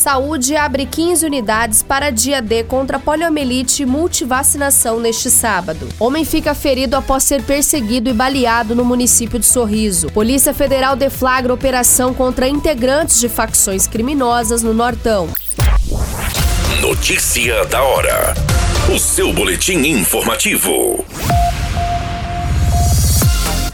Saúde abre 15 unidades para dia D contra poliomielite e multivacinação neste sábado. Homem fica ferido após ser perseguido e baleado no município de Sorriso. Polícia Federal deflagra operação contra integrantes de facções criminosas no Nortão. Notícia da hora. O seu boletim informativo.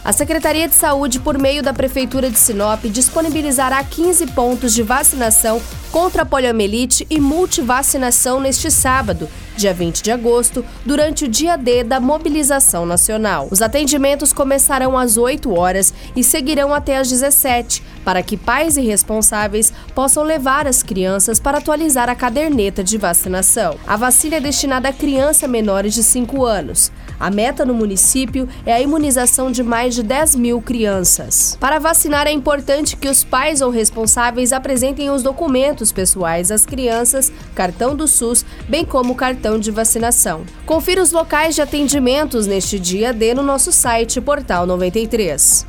A Secretaria de Saúde, por meio da Prefeitura de Sinop, disponibilizará 15 pontos de vacinação contra a poliomielite e multivacinação neste sábado, dia 20 de agosto, durante o dia D da mobilização nacional. Os atendimentos começarão às 8 horas e seguirão até às 17, para que pais e responsáveis possam levar as crianças para atualizar a caderneta de vacinação. A vacina é destinada a crianças menores de 5 anos. A meta no município é a imunização de mais de 10 mil crianças. Para vacinar, é importante que os pais ou responsáveis apresentem os documentos pessoais às crianças, cartão do SUS, bem como cartão de vacinação. Confira os locais de atendimentos neste dia D no nosso site Portal 93.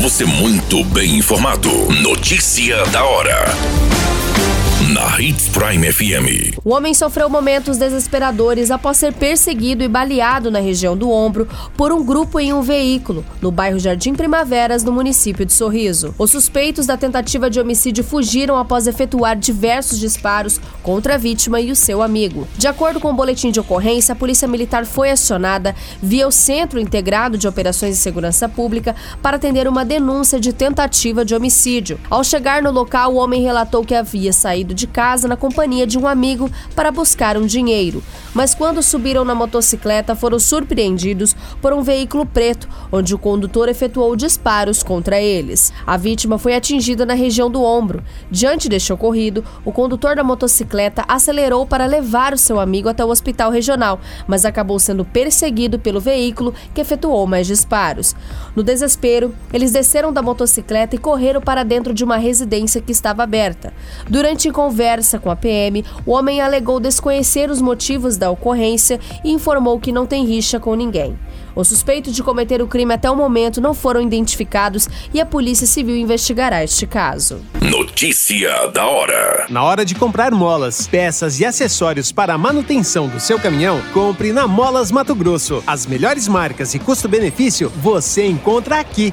Você muito bem informado. Notícia da hora Prime FM. O homem sofreu momentos desesperadores após ser perseguido e baleado na região do ombro por um grupo em um veículo, no bairro Jardim Primaveras, no município de Sorriso. Os suspeitos da tentativa de homicídio fugiram após efetuar diversos disparos contra a vítima e o seu amigo. De acordo com o boletim de ocorrência, a Polícia Militar foi acionada via o Centro Integrado de Operações de Segurança Pública para atender uma denúncia de tentativa de homicídio. Ao chegar no local, o homem relatou que havia saído de casa na companhia de um amigo para buscar um dinheiro. Mas quando subiram na motocicleta, foram surpreendidos por um veículo preto, onde o condutor efetuou disparos contra eles. A vítima foi atingida na região do ombro. Diante deste ocorrido, o condutor da motocicleta acelerou para levar o seu amigo até o hospital regional, mas acabou sendo perseguido pelo veículo que efetuou mais disparos. No desespero, eles desceram da motocicleta e correram para dentro de uma residência que estava aberta. Durante conversa com a PM, o homem alegou desconhecer os motivos da ocorrência e informou que não tem rixa com ninguém. Os suspeitos de cometer o crime até o momento não foram identificados e a Polícia Civil investigará este caso. Notícia da hora: Na hora de comprar molas, peças e acessórios para a manutenção do seu caminhão, compre na Molas Mato Grosso. As melhores marcas e custo-benefício você encontra aqui.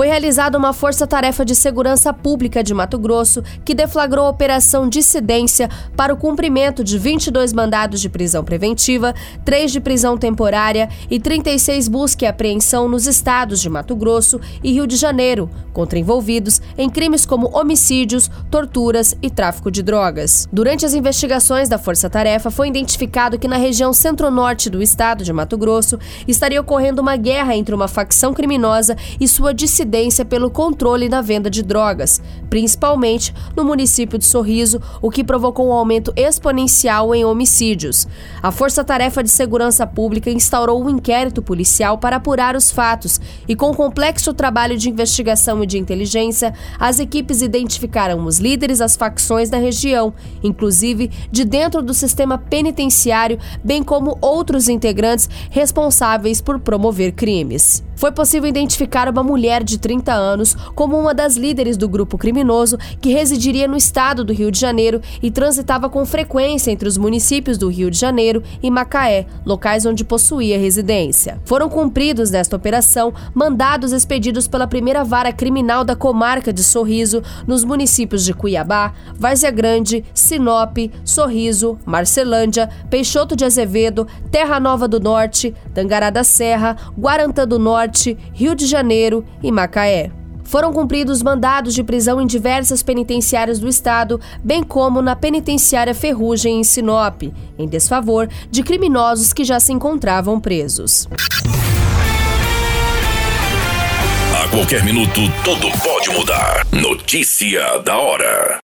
foi realizada uma força-tarefa de segurança pública de Mato Grosso que deflagrou a Operação Dissidência para o cumprimento de 22 mandados de prisão preventiva, 3 de prisão temporária e 36 busca e apreensão nos estados de Mato Grosso e Rio de Janeiro, contra envolvidos em crimes como homicídios, torturas e tráfico de drogas. Durante as investigações da força-tarefa, foi identificado que na região centro-norte do estado de Mato Grosso estaria ocorrendo uma guerra entre uma facção criminosa e sua dissidência pelo controle na venda de drogas, principalmente no município de Sorriso, o que provocou um aumento exponencial em homicídios. A Força Tarefa de Segurança Pública instaurou um inquérito policial para apurar os fatos e, com complexo trabalho de investigação e de inteligência, as equipes identificaram os líderes das facções da região, inclusive de dentro do sistema penitenciário, bem como outros integrantes responsáveis por promover crimes. Foi possível identificar uma mulher de de 30 anos, como uma das líderes do grupo criminoso que residiria no estado do Rio de Janeiro e transitava com frequência entre os municípios do Rio de Janeiro e Macaé, locais onde possuía residência. Foram cumpridos nesta operação mandados expedidos pela primeira vara criminal da comarca de Sorriso nos municípios de Cuiabá, Várzea Grande, Sinop, Sorriso, Marcelândia, Peixoto de Azevedo, Terra Nova do Norte, Tangará da Serra, Guarantã do Norte, Rio de Janeiro e Macaé. Foram cumpridos mandados de prisão em diversas penitenciárias do estado, bem como na penitenciária Ferrugem em Sinop, em desfavor de criminosos que já se encontravam presos. A qualquer minuto, tudo pode mudar. Notícia da hora.